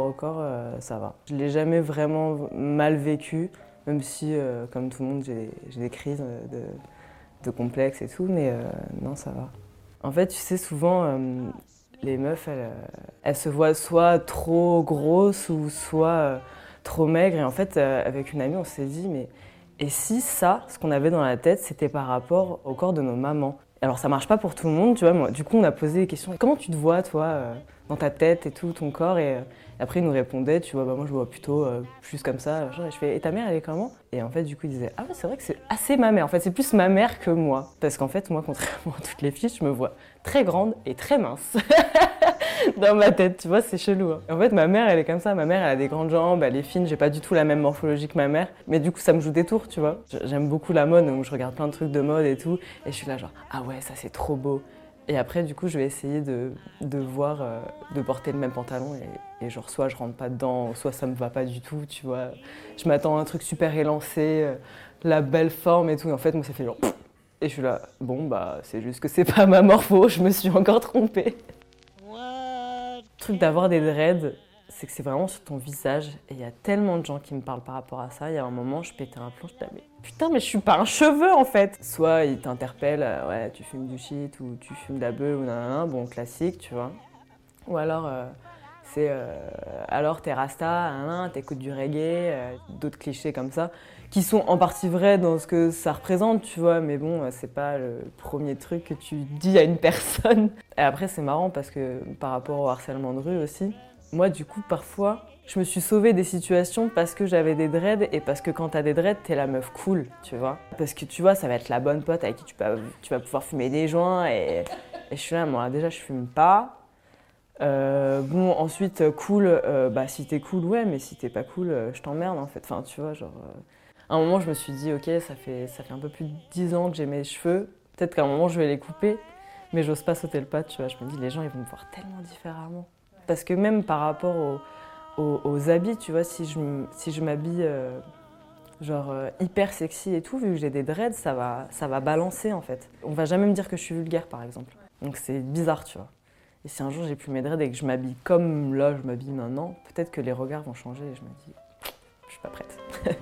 au corps, euh, ça va. Je l'ai jamais vraiment mal vécu, même si, euh, comme tout le monde, j'ai des crises de, de complexes et tout, mais euh, non, ça va. En fait, tu sais, souvent, les meufs, elles, elles se voient soit trop grosses ou soit trop maigres. Et en fait, avec une amie, on s'est dit, mais et si ça, ce qu'on avait dans la tête, c'était par rapport au corps de nos mamans? Alors, ça marche pas pour tout le monde, tu vois. Moi, du coup, on a posé des questions. Comment tu te vois, toi euh, dans ta tête et tout, ton corps? Et, euh, après, il nous répondait, tu vois, bah, moi je vois plutôt euh, plus comme ça. Et je fais, et ta mère, elle est comment? Et en fait, du coup, il disait, ah ouais, c'est vrai que c'est assez ma mère. En fait, c'est plus ma mère que moi. Parce qu'en fait, moi, contrairement à toutes les filles, je me vois très grande et très mince. dans ma tête, tu vois, c'est chelou. hein. En fait, ma mère, elle est comme ça. Ma mère, elle a des grandes jambes, elle est fine. J'ai pas du tout la même morphologie que ma mère. Mais du coup, ça me joue des tours, tu vois. J'aime beaucoup la mode, donc je regarde plein de trucs de mode et tout. Et je suis là, genre, ah ouais, ça c'est trop beau. Et après, du coup, je vais essayer de, de voir, euh, de porter le même pantalon. Et, genre, soit je rentre pas dedans, soit ça me va pas du tout, tu vois. Je m'attends à un truc super élancé, euh, la belle forme et tout. Et en fait, moi, ça fait genre. Et je suis là, bon, bah, c'est juste que c'est pas ma morpho, je me suis encore trompée. Truc d'avoir des dreads, c'est que c'est vraiment sur ton visage. Et il y a tellement de gens qui me parlent par rapport à ça. Il y a un moment, je pétais un plomb, je disais, putain, mais je suis pas un cheveu en fait. Soit ils t'interpellent, euh, ouais, tu fumes du shit ou tu fumes de la beuh ou nanana, bon, classique, tu vois. Ou alors, euh, c'est euh, alors t'es rasta, nanana, t'écoutes du reggae, euh, d'autres clichés comme ça, qui sont en partie vrais dans ce que ça représente, tu vois, mais bon, euh, c'est pas le premier truc que tu dis à une personne. Et après, c'est marrant parce que par rapport au harcèlement de rue aussi, moi, du coup, parfois, je me suis sauvée des situations parce que j'avais des dreads et parce que quand t'as des dreads, t'es la meuf cool, tu vois. Parce que tu vois, ça va être la bonne pote avec qui tu vas pouvoir fumer des joints et, et je suis là, moi, déjà, je fume pas. Euh, bon, ensuite, euh, cool, euh, bah si t'es cool, ouais, mais si t'es pas cool, je t'emmerde en fait. Enfin, tu vois, genre. À un moment, je me suis dit, ok, ça fait, ça fait un peu plus de 10 ans que j'ai mes cheveux. Peut-être qu'à un moment, je vais les couper, mais j'ose pas sauter le pas, tu vois. Je me dis, les gens, ils vont me voir tellement différemment. Parce que même par rapport aux, habits, tu vois, si je, si m'habille genre hyper sexy et tout, vu que j'ai des dreads, ça va, ça va balancer en fait. On va jamais me dire que je suis vulgaire, par exemple. Donc c'est bizarre, tu vois. Et si un jour j'ai plus mes dreads et que je m'habille comme là je m'habille maintenant, peut-être que les regards vont changer et je me dis, je suis pas prête.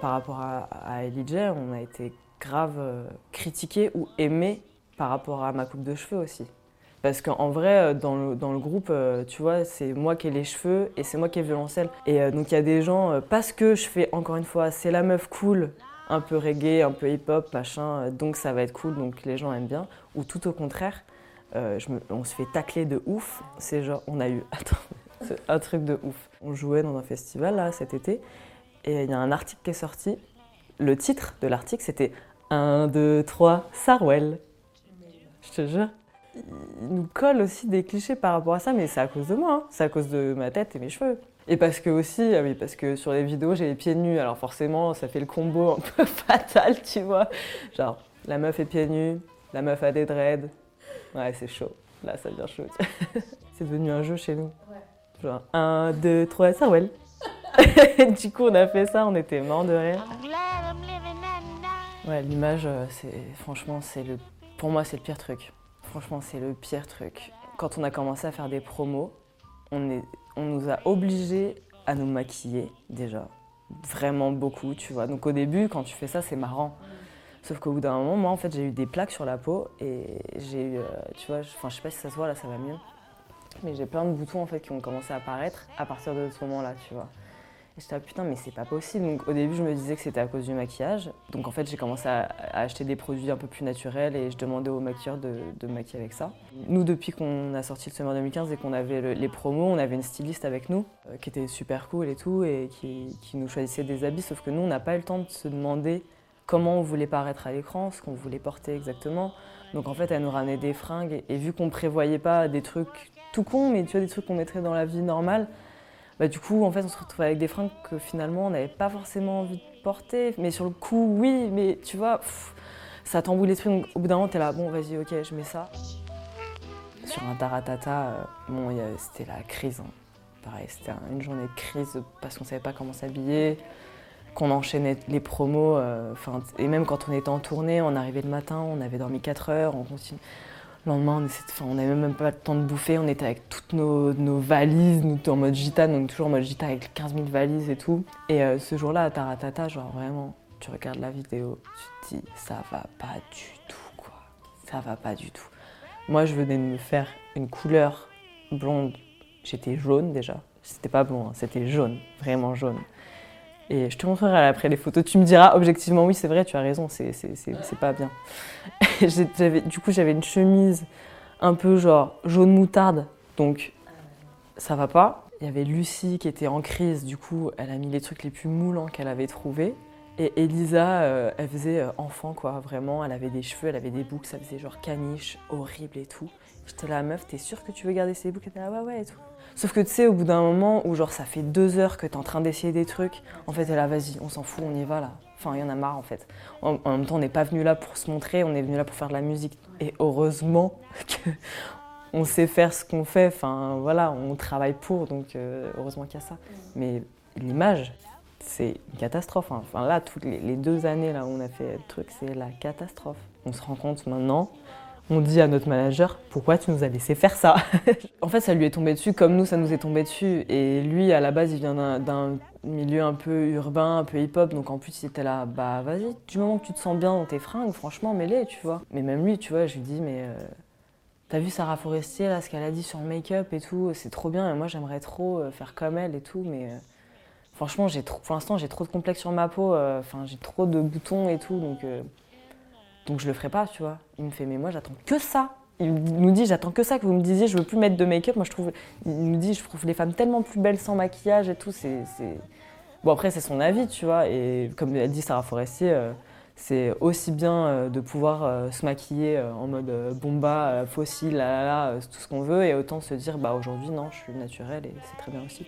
par rapport à, à Elijah, on a été grave euh, critiqué ou aimé par rapport à ma coupe de cheveux aussi. Parce qu'en vrai, euh, dans le, dans le groupe, euh, tu vois, c'est moi qui ai les cheveux et c'est moi qui ai violoncelle. Et donc il y a des gens, parce que je fais encore une fois, c'est la meuf cool, un peu reggae, un peu hip-hop, machin, donc ça va être cool, donc les gens aiment bien. Ou tout au contraire, euh, on se fait tacler de ouf. C'est genre, on a eu un truc de ouf. On jouait dans un festival là cet été et il y a un article qui est sorti. Le titre de l'article c'était 1, 2, 3, Sarwell. Je te jure. Il nous colle aussi des clichés par rapport à ça, mais c'est à cause de moi, hein. c'est à cause de ma tête et mes cheveux. Et parce que aussi, ah oui, parce que sur les vidéos j'ai les pieds nus, alors forcément ça fait le combo un peu fatal, tu vois. Genre, la meuf est pieds nus, la meuf a des dreads. Ouais, c'est chaud. Là, ça devient chaud. c'est devenu un jeu chez nous. Genre, 1, 2, 3, Sarwell. du coup, on a fait ça, on était morts de rire. Ouais, l'image, euh, c'est franchement, c'est le, pour moi, c'est le pire truc. Franchement, c'est le pire truc. Quand on a commencé à faire des promos, on, est, on nous a obligés à nous maquiller déjà, vraiment beaucoup, tu vois. Donc au début, quand tu fais ça, c'est marrant. Sauf qu'au bout d'un moment, moi, en fait, j'ai eu des plaques sur la peau et j'ai eu, euh, tu vois, enfin, je sais pas si ça se voit là, ça va mieux. Mais j'ai plein de boutons en fait qui ont commencé à apparaître à partir de ce moment-là, tu vois. Et j'étais là, putain, mais c'est pas possible. Donc au début, je me disais que c'était à cause du maquillage. Donc en fait, j'ai commencé à, acheter des produits un peu plus naturels et je demandais aux maquilleurs de, me maquiller avec ça. Nous, depuis qu'on a sorti le Summer 2015 et qu'on avait le- les promos, on avait une styliste avec nous euh, qui était super cool et tout et qui, qui nous choisissait des habits. Sauf que nous, on n'a pas eu le temps de se demander comment on voulait paraître à l'écran, ce qu'on voulait porter exactement. Donc en fait, elle nous ramenait des fringues et, vu qu'on prévoyait pas des trucs tout cons, mais tu vois, des trucs qu'on mettrait dans la vie normale, bah, du coup, en fait, on se retrouvait avec des fringues que finalement on n'avait pas forcément envie de porter. Mais sur le coup, oui, mais tu vois, ça t'emboule les trucs. au bout d'un moment, t'es là, bon, vas-y, ok, je mets ça. Sur un taratata, euh, bon, c'était la crise. Hein. Pareil, c'était une journée de crise parce qu'on savait pas comment s'habiller qu'on enchaînait les promos. Euh, et même quand on était en tournée, on arrivait le matin, on avait dormi 4 heures, on continue. Le lendemain, on n'avait même pas le temps de bouffer, on était avec toutes nos, valises, nous en mode gitane, on est toujours en mode gitane avec 15 000 valises et tout. Et euh, ce jour-là, à Taratata, genre vraiment, tu regardes la vidéo, tu te dis, ça va pas du tout, quoi. Ça va pas du tout. Moi, je venais de me faire une couleur blonde. J'étais jaune déjà. C'était pas blond, hein, c'était jaune, vraiment jaune. Et je te montrerai après les photos. Tu me diras objectivement, oui, c'est vrai, tu as raison, c'est pas bien. du coup, j'avais une chemise un peu genre jaune moutarde, donc ça va pas. Il y avait Lucie qui était en crise, du coup, elle a mis les trucs les plus moulants qu'elle avait trouvés. Et Elisa, euh, elle faisait euh, enfant, quoi, vraiment. Elle avait des cheveux, elle avait des boucles, ça faisait genre caniche, horrible et tout. J'étais là, meuf, t'es sûre que tu veux garder ces boucles Elle était là, ouais, ouais, et tout. Sauf que tu sais, au bout d'un moment où genre ça fait deux heures que t'es en train d'essayer des trucs, en fait, elle là, vas-y, on s'en fout, on y va là. Enfin, il y en a marre en fait. En, même temps, on n'est pas venu là pour se montrer, on est venu là pour faire de la musique. Et heureusement qu'on sait faire ce qu'on fait. Enfin, voilà, on travaille pour, donc euh, heureusement qu'il y a ça. Mais l'image, c'est une catastrophe. Hein. Enfin, là, toutes les, les, deux années là où on a fait le truc, c'est la catastrophe. On se rend compte maintenant on dit à notre manager pourquoi tu nous as laissé faire ça En fait, ça lui est tombé dessus comme nous, ça nous est tombé dessus. Et lui, à la base, il vient d'un milieu un peu urbain, un peu hip-hop, donc en plus, il était là, bah vas-y, du moment que tu te sens bien dans tes fringues, franchement, mets-les, tu vois. Mais même lui, tu vois, je lui dis, mais euh, t'as vu Sarah Forestier, là, ce qu'elle a dit sur le make-up et tout, c'est trop bien, et moi, j'aimerais trop euh, faire comme elle et tout, mais. Euh, franchement, j'ai pour l'instant, j'ai trop de complexes sur ma peau. Enfin, j'ai trop de boutons et tout, donc donc je le ferai pas, tu vois. Il me fait, mais moi j'attends que ça. Il nous dit, j'attends que ça, que vous me disiez, je veux plus mettre de make-up. Moi je trouve, il nous dit, je trouve les femmes tellement plus belles sans maquillage et tout. C'est, Bon après c'est son avis, tu vois. Et comme a dit Sarah Forestier, euh, c'est aussi bien euh, de pouvoir euh, se maquiller en mode bomba, fossile, là, là, tout ce qu'on veut, et autant se dire, bah aujourd'hui non, je suis naturelle et c'est très bien aussi.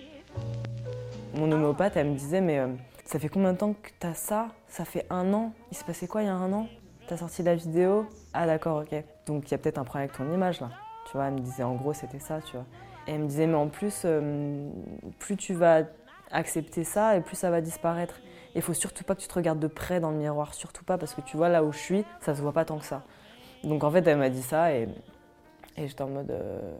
Mon homéopathe, elle me disait, mais ça fait combien de temps que tu as ça? Ça fait un an. Il s'est passé quoi il y a un an? T'as sorti la vidéo Ah d'accord, ok. Donc il y a peut-être un problème avec ton image là. Tu vois, elle me disait en gros c'était ça, tu vois. Et elle me disait mais en plus, euh, plus tu vas accepter ça et plus ça va disparaître. Il faut surtout pas que tu te regardes de près dans le miroir, surtout pas parce que tu vois là où je suis, ça se voit pas tant que ça. Donc en fait elle m'a dit ça et, et j'étais en mode euh,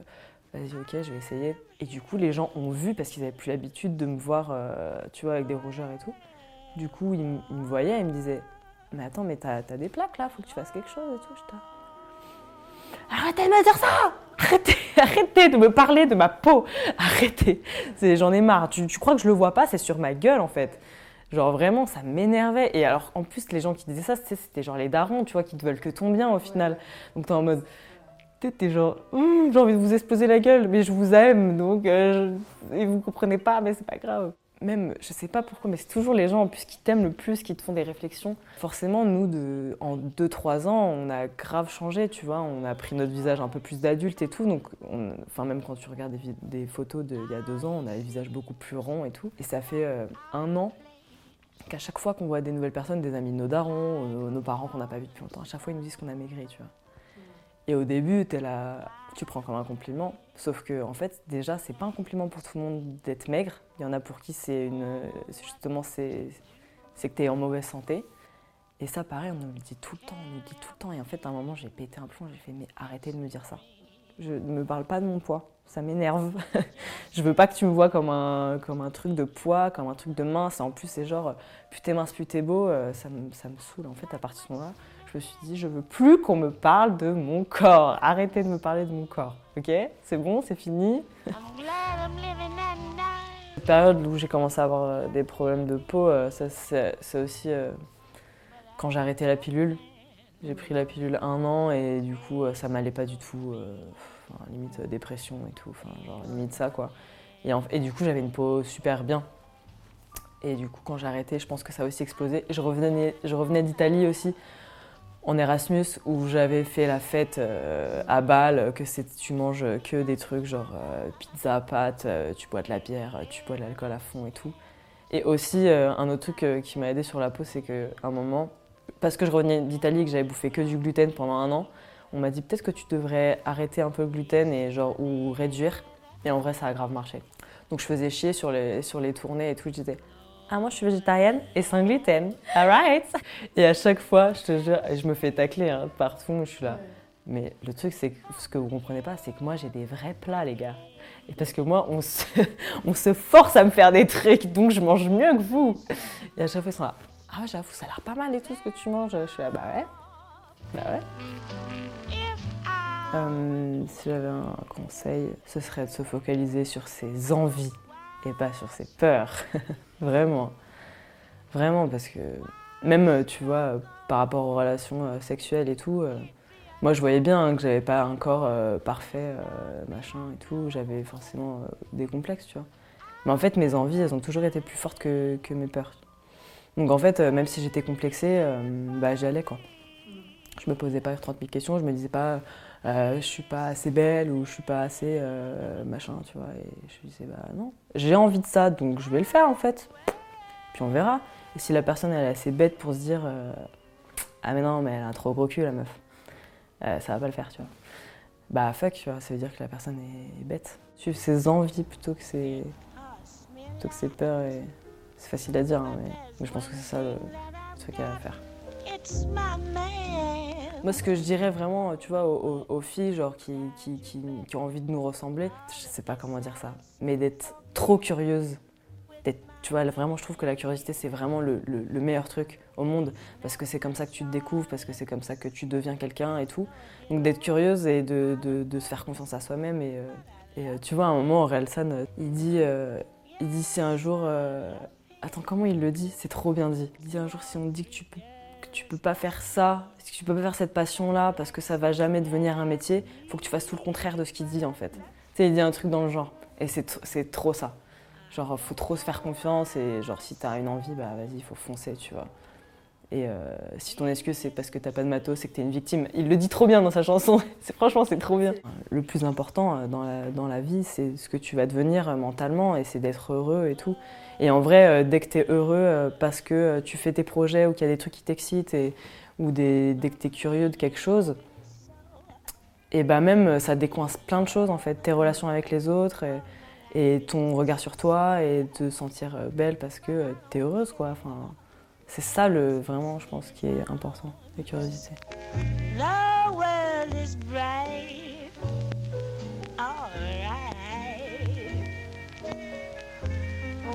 vas-y ok je vais essayer. Et du coup les gens ont vu parce qu'ils avaient plus l'habitude de me voir, euh, tu vois, avec des rougeurs et tout. Du coup ils, ils me voyaient et ils me disaient mais attends, mais t'as as des plaques là, faut que tu fasses quelque chose et tout. Arrêtez de me dire ça Arrêtez, arrêtez de me parler de ma peau Arrêtez J'en ai marre. Tu, crois que je le vois pas C'est sur ma gueule en fait. Genre vraiment, ça m'énervait. Et alors, en plus, les gens qui disaient ça, c'était genre les darons, tu vois, qui te veulent que ton bien au final. Donc t'es en mode, t'es genre, hum, j'ai envie de vous exploser la gueule, mais je vous aime, donc euh, et vous comprenez pas, mais c'est pas grave même, je sais pas pourquoi, mais c'est toujours les gens en qui t'aiment le plus, qui te font des réflexions. Forcément, nous, en 2-3 ans, on a grave changé, tu vois. On a pris notre visage un peu plus d'adulte et tout. Donc, enfin, même quand tu regardes des, photos d'il y a deux ans, on a les visages beaucoup plus ronds et tout. Et ça fait euh, un an qu'à chaque fois qu'on voit des nouvelles personnes, des amis de nos darons, euh, nos parents qu'on n'a pas vus depuis longtemps, à chaque fois ils nous disent qu'on a maigri, tu vois. Et au début, es là, tu prends comme un compliment. Sauf que, en fait, déjà, c'est pas un compliment pour tout le monde d'être maigre. Il y en a pour qui c'est une, justement, c'est, que tu es en mauvaise santé. Et ça, pareil, on nous le dit tout le temps, on nous le dit tout le temps. Et en fait, à un moment, j'ai pété un plomb, j'ai fait, mais arrêtez de me dire ça. Je ne me parle pas de mon poids, ça m'énerve. je veux pas que tu me vois comme un, comme un truc de poids, comme un truc de mince. En plus, c'est genre, plus t'es mince, t'es beau, euh, ça me, ça me saoule. En fait, à partir de ce moment-là, je me suis dit, je veux plus qu'on me parle de mon corps. Arrêtez de me parler de mon corps. Ok? C'est bon, c'est fini? La période où j'ai commencé à avoir euh, des problèmes de peau, euh, c'est aussi euh, quand j'ai arrêté la pilule. J'ai pris la pilule un an et du coup ça m'allait pas du tout. limite dépression et tout, enfin genre limite ça quoi. Et, du coup j'avais une peau super bien. Et du coup, quand j'ai arrêté, je pense que ça a aussi explosé. Je revenais, je revenais d'Italie aussi, en Erasmus, où j'avais fait la fête euh, à Bâle, que tu manges que des trucs genre euh, pizza, pâtes, euh, tu bois de la bière, tu bois de l'alcool à fond et tout. Et aussi, un autre truc qui m'a aidé sur la peau, c'est qu'à un moment, parce que je revenais d'Italie et que j'avais bouffé que du gluten pendant un an, on m'a dit peut-être que tu devrais arrêter un peu le gluten et genre, ou réduire. Et en vrai, ça a grave marché. Donc je faisais chier sur les, sur les tournées et tout. Je disais, ah, moi je suis végétarienne et sans gluten. Alright. Et à chaque fois, je te jure, je me fais tacler hein, partout. Je suis là. Mais le truc, c'est que ce que vous comprenez pas, c'est que moi j'ai des vrais plats, les gars. Et parce que moi, on se, on se force à me faire des trucs, donc je mange mieux que vous. Et à chaque fois, ils sont là. Ah, j'avoue, ça a l'air pas mal et tout ce que tu manges. Je suis là, bah ouais. Bah ouais. Euh, si j'avais un conseil, ce serait de se focaliser sur ses envies et pas sur ses peurs. Vraiment. Vraiment, parce que même, tu vois, par rapport aux relations euh, sexuelles et tout, euh, moi je voyais bien hein, que j'avais pas un corps parfait, machin et tout, j'avais forcément des complexes, tu vois. Mais en fait, mes envies, elles ont toujours été plus fortes que, que mes peurs. Donc en fait, même si j'étais complexée, bah, j'y allais quoi. Je me posais pas 30 000 questions, je me disais pas euh, je suis pas assez belle ou je suis pas assez euh, machin, tu vois. Et je me disais, bah non, j'ai envie de ça, donc je vais le faire en fait. Puis on verra. Et si la personne est assez bête pour se dire, euh, ah mais non, mais elle a un trop gros cul la meuf, ça va pas le faire, tu vois. Bah fuck, tu vois, ça veut dire que la personne est bête. Suivre ses envies plutôt que ses, plutôt que ses peurs. Et... C'est facile à dire, hein, mais, je pense que c'est ça le truc à faire. Moi, ce que je dirais vraiment, tu vois, aux, filles genre, qui, qui, qui, ont envie de nous ressembler, je sais pas comment dire ça, mais d'être trop curieuse. Tu vois, vraiment, je trouve que la curiosité, c'est vraiment le, le, meilleur truc au monde, parce que c'est comme ça que tu te découvres, parce que c'est comme ça que tu deviens quelqu'un et tout. Donc d'être curieuse et de, de, de, se faire confiance à soi-même. Et, euh, et euh, tu vois, à un moment, Orelsan, euh, il dit, il dit si un jour... Attends, comment il le dit? C'est trop bien dit. Il dit un jour, si on te dit que tu peux tu peux pas faire ça, que tu peux pas faire cette passion-là parce que ça va jamais devenir un métier, faut que tu fasses tout le contraire de ce qu'il dit en fait. Tu sais, il dit un truc dans le genre. Et c'est trop ça. Genre, faut trop se faire confiance et genre, si t'as une envie, bah vas-y, il faut foncer, tu vois. Et euh, si ton excuse c'est parce que t'as pas de matos, c'est que t'es une victime. Il le dit trop bien dans sa chanson. franchement, c'est trop bien. Le plus important euh, dans la, dans la vie, c'est ce que tu vas devenir euh, mentalement et c'est d'être heureux et tout. Et en vrai, dès que t'es heureux parce que tu fais tes projets ou qu'il y a des trucs qui t'excitent ou des, dès que t'es curieux de quelque chose, et bah même ça décoince plein de choses en fait, tes relations avec les autres et, et ton regard sur toi et te sentir belle parce que t'es heureuse quoi. Enfin, c'est ça le vraiment, je pense, qui est important, la curiosité. The world is bright. All right.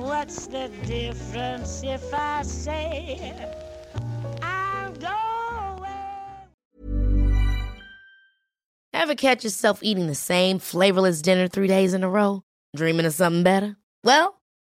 What's the difference if I say I'm going? Ever catch yourself eating the same flavorless dinner three days in a row? Dreaming of something better? Well,